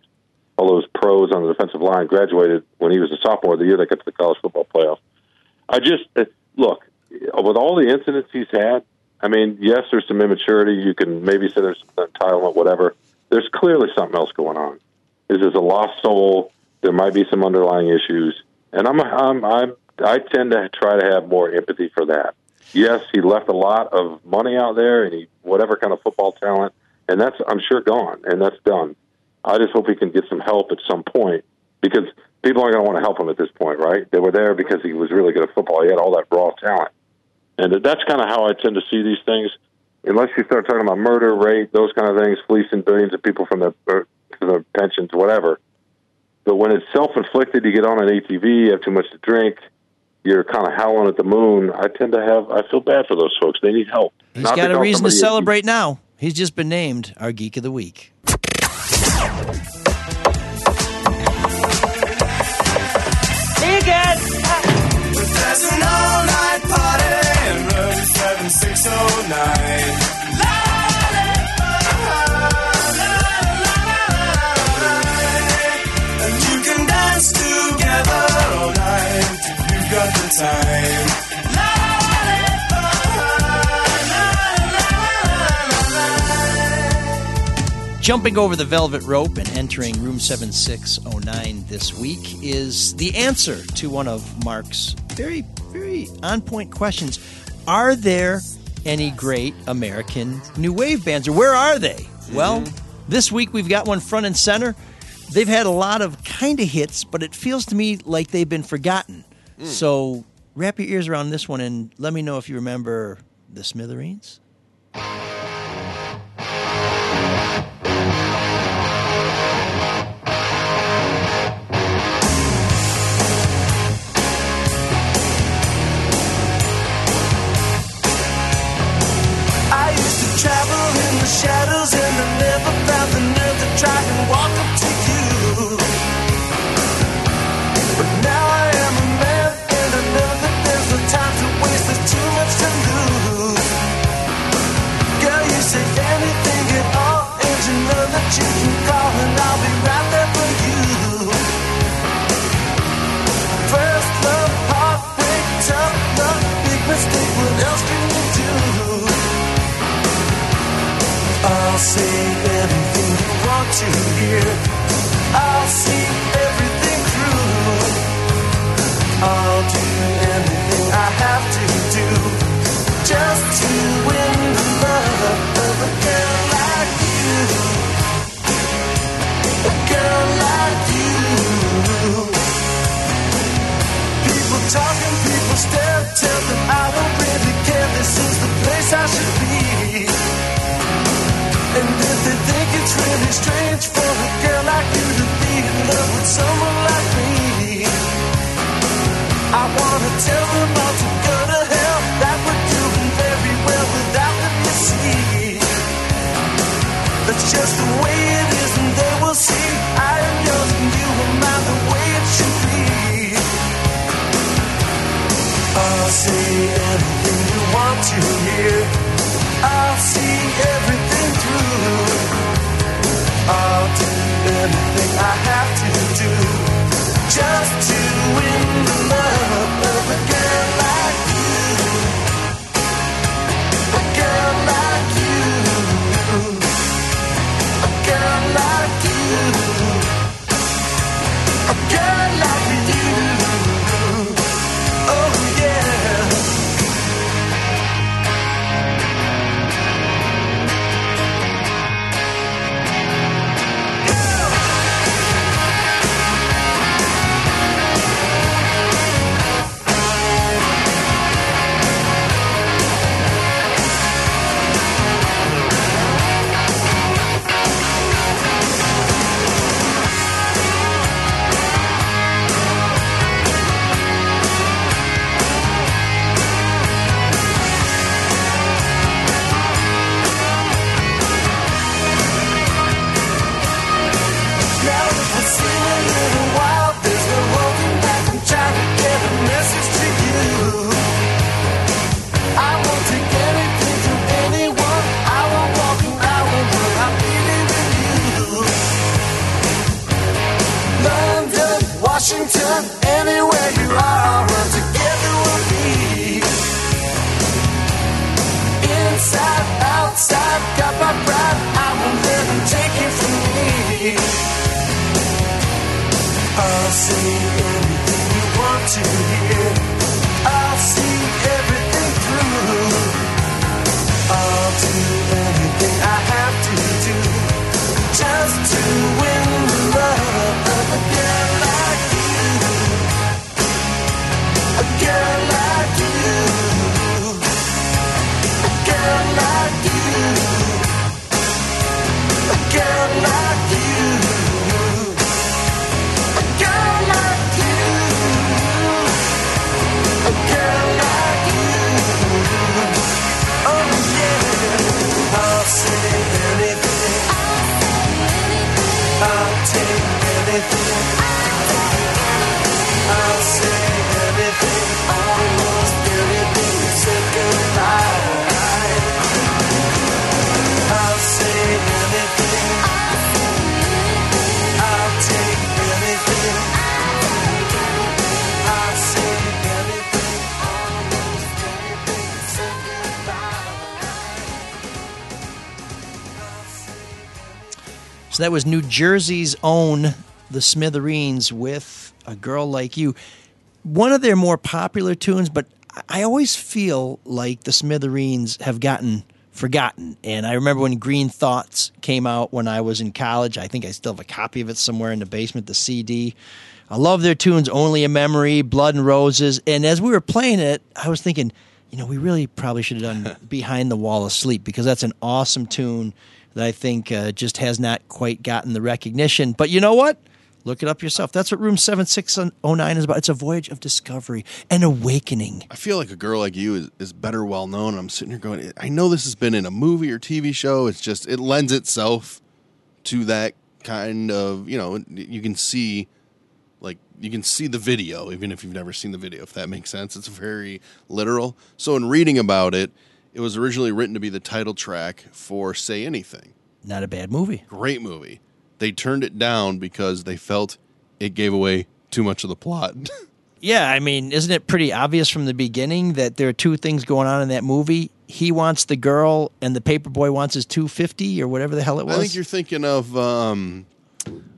all those pros on the defensive line graduated when he was a sophomore. The year they got to the college football playoff. I just uh, look with all the incidents he's had. I mean, yes, there's some immaturity. You can maybe say there's some entitlement, whatever. There's clearly something else going on. This is a lost soul. There might be some underlying issues, and I'm I'm, I'm I tend to try to have more empathy for that. Yes, he left a lot of money out there, and he whatever kind of football talent, and that's I'm sure gone, and that's done. I just hope he can get some help at some point because people aren't going to want to help him at this point, right? They were there because he was really good at football. He had all that raw talent. And that's kind of how I tend to see these things. Unless you start talking about murder, rape, those kind of things, fleecing billions of people from their, er, from their pensions, whatever. But when it's self-inflicted, you get on an ATV, you have too much to drink, you're kind of howling at the moon. I tend to have, I feel bad for those folks. They need help. He's Not got a reason to somebody- celebrate now. He's just been named our Geek of the Week. There's room 7609. And you can dance together all night you've got the time. Jumping over the velvet rope and entering room 7609 this week is the answer to one of Mark's very, very on point questions. Are there any great American new wave bands, or where are they? Well, mm-hmm. this week we've got one front and center. They've had a lot of kind of hits, but it feels to me like they've been forgotten. Mm. So wrap your ears around this one and let me know if you remember the Smithereens. You hear. I'll see everything through. I'll do anything I have to do just to win strange for a girl like you to be in love with someone like me, I wanna tell them to hear. So that was New Jersey's own The Smithereens with A Girl Like You. One of their more popular tunes, but I always feel like The Smithereens have gotten forgotten. And I remember when Green Thoughts came out when I was in college. I think I still have a copy of it somewhere in the basement, the CD. I love their tunes, Only a Memory, Blood and Roses. And as we were playing it, I was thinking, you know, we really probably should have done Behind the Wall of Sleep because that's an awesome tune that I think uh, just has not quite gotten the recognition. But you know what? Look it up yourself. That's what Room 7609 is about. It's a voyage of discovery and awakening. I feel like a girl like you is, is better well known. I'm sitting here going, I know this has been in a movie or TV show. It's just, it lends itself to that kind of, you know, you can see, like, you can see the video, even if you've never seen the video, if that makes sense. It's very literal. So, in reading about it, it was originally written to be the title track for Say Anything. Not a bad movie. Great movie. They turned it down because they felt it gave away too much of the plot. Yeah, I mean, isn't it pretty obvious from the beginning that there are two things going on in that movie? He wants the girl, and the paperboy wants his two fifty or whatever the hell it was. I think you're thinking of, um,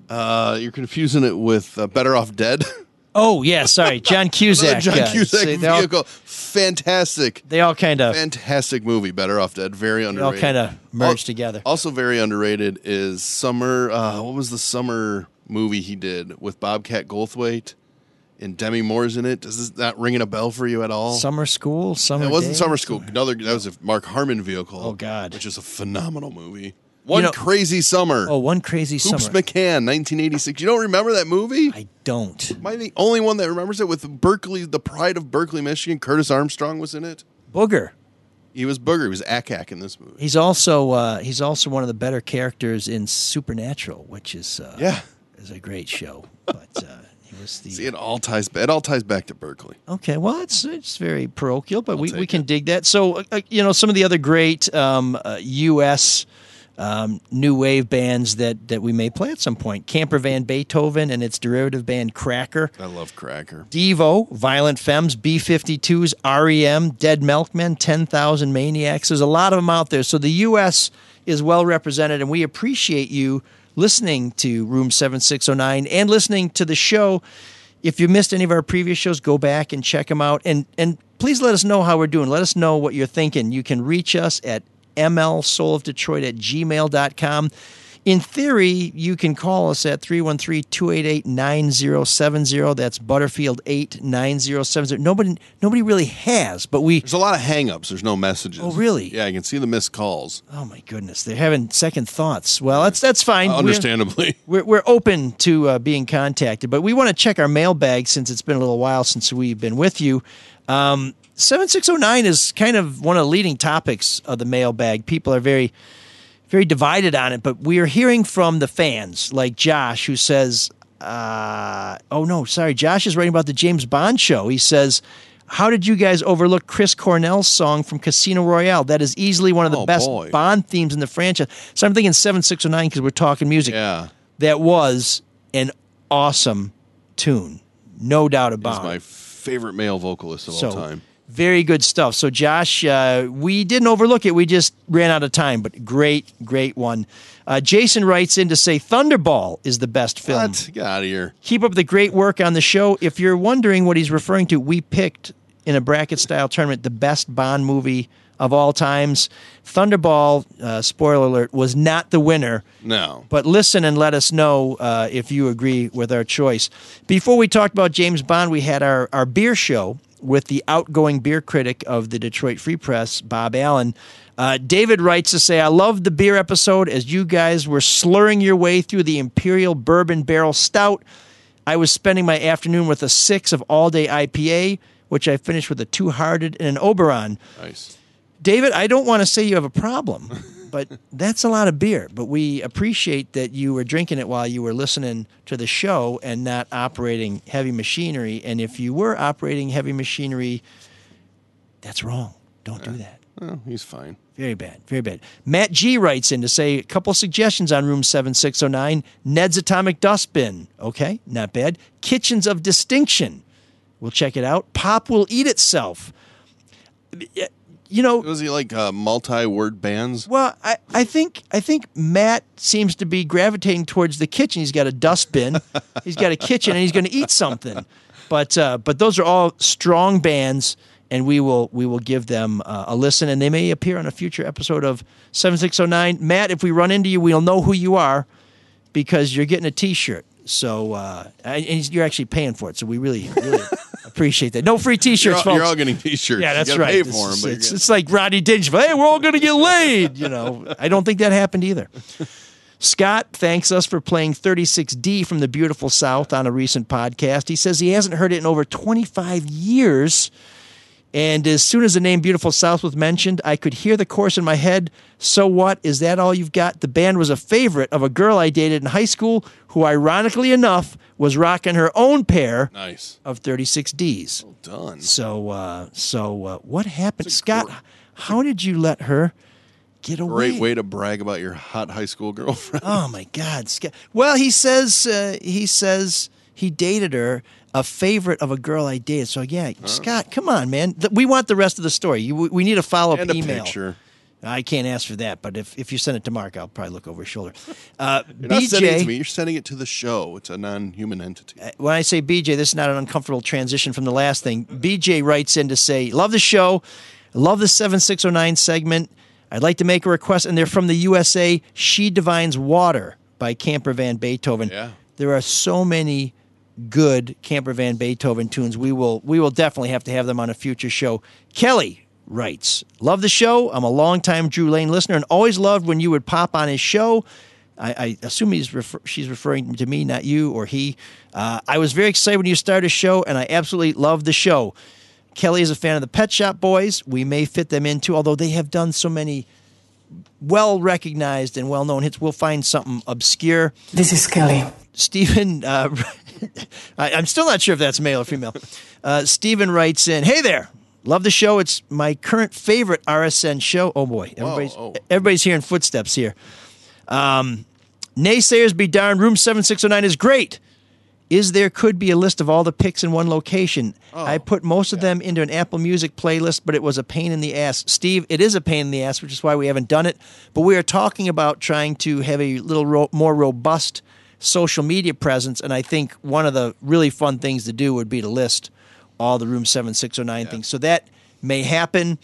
uh, you're confusing it with uh, Better Off Dead. Oh yeah, sorry, John Cusack. John uh, Cusack see, they all- vehicle. Fantastic. They all kind of Fantastic movie, Better Off Dead. Very underrated. they all kind of merged Al- together. Also, very underrated is Summer. Uh, what was the summer movie he did with Bobcat Goldthwait and Demi Moore's in it? Does this not ringing a bell for you at all? Summer school, summer. it wasn't day? Summer School. Another that was a Mark Harmon vehicle. Oh, God. which is a phenomenal movie. One know- crazy summer. Oh, one crazy Hoops summer. McCann, 1986. You don't remember that movie? I don't. Am I the only one that remembers it? With Berkley, the pride of Berkley, Michigan. Curtis Armstrong was in it. Booger. He was Booger. He was Ack-Ack in this movie. He's also uh, he's also one of the better characters in Supernatural, which is uh, Yeah. is a great show. But uh, he was the See, it all ties. It all ties back to Berkley. Okay, well, it's it's very parochial, but we, we take can dig that. So, uh, you know, some of the other great um, uh, U.S. Um, new wave bands that, that we may play at some point: Camper Van Beethoven and its derivative band Cracker, I love Cracker. Devo, Violent Femmes, B-52s, REM, Dead Milkmen, Ten Thousand Maniacs. There's a lot of them out there. So the U.S. is well represented, and we appreciate you listening to Room Seven Six Zero Nine and listening to the show. If you missed any of our previous shows, go back and check them out. And and please let us know how we're doing. Let us know what you're thinking. You can reach us at mlsoulofdetroit at gmail.com. In theory, you can call us at 313-288-9070. That's Butterfield 89070. Nobody nobody really has, but we There's a lot of hangups. There's no messages. Oh, really? Yeah, I can see the missed calls. Oh my goodness, they're having second thoughts. Well, that's that's fine. Uh, We're- understandably. we're, we're open to uh, being contacted, but we want to check our mailbag since it's been a little while since we've been with you. Um, 7609 is kind of one of the leading topics of the mailbag. People are very, very divided on it, but we are hearing from the fans, like Josh, who says, uh, oh no, sorry, Josh is writing about the James Bond show. He says, how did you guys overlook Chris Cornell's song from Casino Royale? That is easily one of the Oh, best boy. Bond themes in the franchise. So I'm thinking 7609 because we're talking music Yeah. that was an awesome tune, no doubt about it. He's my favorite male vocalist of So all time. Very good stuff. So, Josh, uh, we didn't overlook it. We just ran out of time, but great, great one. Uh, Jason writes in to say Thunderball is the best film. What? Get out of here. Keep up the great work on the show. If you're wondering what he's referring to, we picked in a bracket style tournament the best Bond movie of all times. Thunderball, uh, spoiler alert, was not the winner. No. But listen and let us know uh, if you agree with our choice. Before we talked about James Bond, we had our, our beer show with the outgoing beer critic of the Detroit Free Press, Bob Allen. Uh, David writes to say, I loved the beer episode as you guys were slurring your way through the Imperial Bourbon Barrel Stout. I was spending my afternoon with a six of all day IPA, which I finished with a two hearted and an Oberon. Nice. David, I don't want to say you have a problem, but that's a lot of beer. But we appreciate that you were drinking it while you were listening to the show and not operating heavy machinery. And if you were operating heavy machinery, that's wrong. Don't do that. Well, he's fine. Very bad. Very bad. Matt G writes in to say a couple suggestions on room 7609 Ned's Atomic Dustbin. Okay, not bad. Kitchens of Distinction. We'll check it out. Pop will eat itself. You know, Was he like uh, multi-word bands? well, I, I think I think Matt seems to be gravitating towards the kitchen. He's got a dustbin, he's got a kitchen, and he's going to eat something. But uh, but those are all strong bands, and we will we will give them uh, a listen, and they may appear on a future episode of Seven Six Zero Nine. Matt, if we run into you, we'll know who you are because you're getting a T-shirt. So uh, and you're actually paying for it. So we really really appreciate that. No free T-shirts, You're all, folks. you're all getting T-shirts. Yeah, You right. Pay for them, is- but you're it's, getting- it's like Rodney Dangerfield. Hey, we're all going to get laid. You know, I don't think that happened either. Scott thanks us for playing 36D from the beautiful South on a recent podcast. He says he hasn't heard it in over 25 years. And as soon as the name Beautiful South was mentioned, I could hear the chorus in my head. So what? Is that all you've got? The band was a favorite of a girl I dated in high school who, ironically enough, was rocking her own pair nice. of 36Ds. Well done. So, uh, so uh, what happened, Scott? How did you let her get away? Great way to brag about your hot high school girlfriend. Oh my God, Scott! Well, he says uh, he says he dated her, a favorite of a girl I dated. So yeah, Scott, come on, man. Th- We want the rest of the story. You, we need a follow up email. picture. I can't ask for that, but if, if you send it to Mark, I'll probably look over his shoulder. Uh, You're not sending it to me. You're sending it to the show. It's a non-human entity. when I say BJ, this is not an uncomfortable transition from the last thing. BJ writes in to say, Love the show, love the 7609 segment. I'd like to make a request, and they're from the USA She Divines Water by Camper Van Beethoven. Yeah. There are so many good Camper Van Beethoven tunes. We will we will definitely have to have them on a future show. Kelly writes, "Love the show. I'm a longtime Drew Lane listener and always loved when you would pop on his show. I, I assume he's refer- she's referring to me, not you or he. Uh, I was very excited when you started a show, and I absolutely love the show. Kelly is a fan of the Pet Shop Boys. We may fit them into, although they have done so many well recognized and well known hits. We'll find something obscure. This is Kelly. Stephen, uh, I, I'm still not sure if that's male or female. Uh, Stephen writes in, "Hey there, love the show. It's my current favorite RSN show. Oh boy, everybody's oh. everybody's hearing footsteps here. Um, naysayers be darned. Room seven six zero nine is great. Is there could be a list of all the picks in one location? I put most of them into an Apple Music playlist, but it was a pain in the ass. Steve, it is a pain in the ass, which is why we haven't done it. But we are talking about trying to have a little ro- more robust social media presence, and I think one of the really fun things to do would be to list all the Room Seven Six Zero Nine things. So that may happen.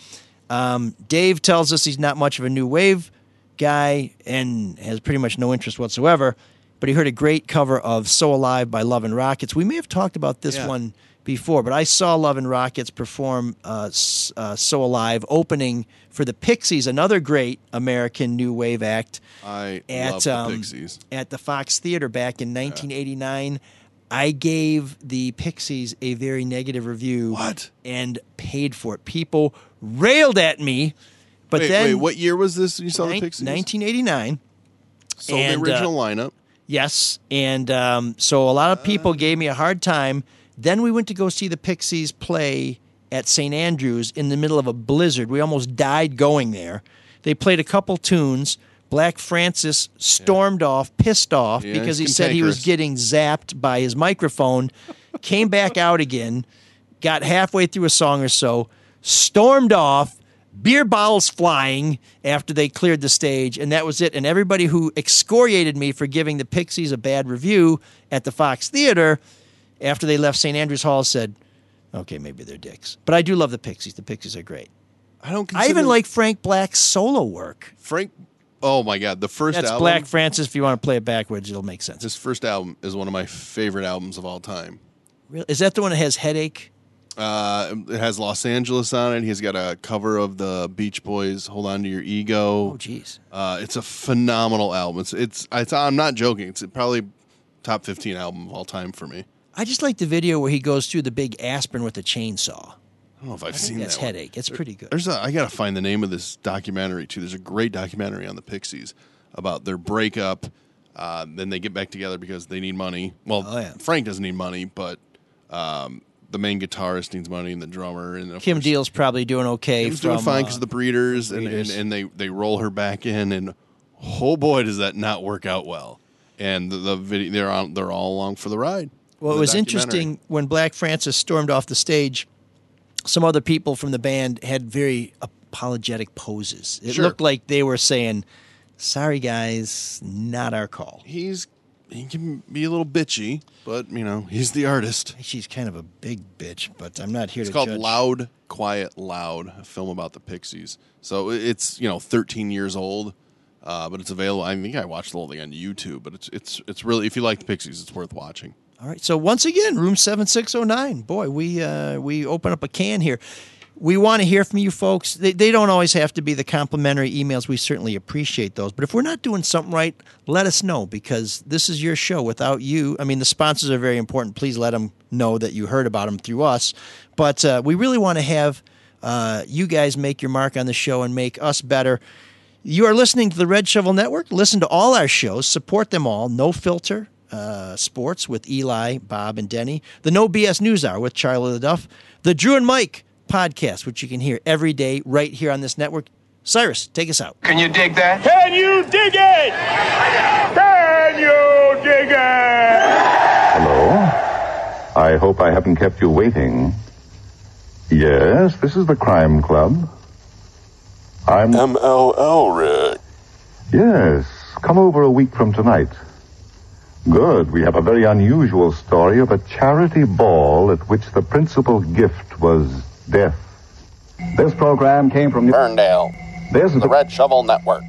Um, Dave tells us he's not much of a new wave guy and has pretty much no interest whatsoever. But he heard a great cover of "So Alive" by Love and Rockets. We may have talked about this Yeah. one before, but I saw Love and Rockets perform uh, uh, "So Alive" opening for the Pixies, another great American new wave act I at love the um, Pixies. at the Fox Theater back in 1989. I gave the Pixies a very negative review. What? And paid for it. People railed at me, but wait, then wait, what year was this? You saw the Pixies? 1989. So and, the uh, original lineup. Yes, and um, so a lot of people gave me a hard time. Then we went to go see the Pixies play at St. Andrews in the middle of a blizzard. We almost died going there. They played a couple tunes. Black Francis stormed off, pissed off Yeah, because he said he was getting zapped by his microphone. came back out again, got halfway through a song or so, stormed off, beer bottles flying after they cleared the stage, and that was it. And everybody who excoriated me for giving the Pixies a bad review at the Fox Theater after they left St. Andrews Hall said, okay, maybe they're dicks. But I do love the Pixies. The Pixies are great. I don't. I even like Frank Black's solo work. Frank. Oh my God, the first That's album. Black Francis. If you want to play it backwards, it'll make sense. His first album is one of my favorite albums of all time. Really? Is that the one that has headache? Uh, it has Los Angeles on it. He's got a cover of the Beach Boys. Hold on to your ego. Oh, jeez. Uh, it's a phenomenal album. It's, it's it's I'm not joking. It's probably top 15 album of all time for me. I just like the video where he goes through the big aspirin with a chainsaw. I don't know if I've seen that's that. one. headache. It's pretty good. There's a I gotta find the name of this documentary too. There's a great documentary on the Pixies about their breakup. Uh, then they get back together because they need money. Well, Oh, yeah. Frank doesn't need money, but um, the main guitarist needs money, and the drummer, and Kim course, Deal's probably doing okay. Kim's from, doing fine uh, because the Breeders, and, and and they they roll her back in, and oh boy, does that not work out well. And the, the video, they're on, they're all along for the ride. Well, it was interesting when Black Francis stormed off the stage. Some other people from the band had very apologetic poses. It Sure. looked like they were saying, "Sorry, guys, not our call." He's he can be a little bitchy, but you know he's the artist. She's kind of a big bitch, but I'm not here It's to called judge. Loud, Quiet, Loud, a film about the Pixies. So it's you know 13 years old, uh, but it's available. I think I watched the whole thing on YouTube, but it's it's it's really if you like the Pixies, it's worth watching. All right. So once again, room seven six zero nine. Boy, we uh, we open up a can here. We want to hear from you folks. They, they don't always have to be the complimentary emails. We certainly appreciate those. But if we're not doing something right, let us know because this is your show. Without you, I mean, the sponsors are very important. Please let them know that you heard about them through us. But uh, we really want to have uh, you guys make your mark on the show and make us better. You are listening to the Red Shovel Network. Listen to all our shows, support them all. No filter uh, sports with Eli, Bob, and Denny. The No BS News Hour with Charlie the Duff. The Drew and Mike podcast, which you can hear every day right here on this network. Cyrus, take us out. Can you dig that? Can you dig it? Can you dig it? Hello? I hope I haven't kept you waiting. Yes, this is the Crime Club. I'm. ML Elrick. Yes, come over a week from tonight. Good. We have a very unusual story of a charity ball at which the principal gift was death. This program came from Ferndale. This is The Red Shovel Network.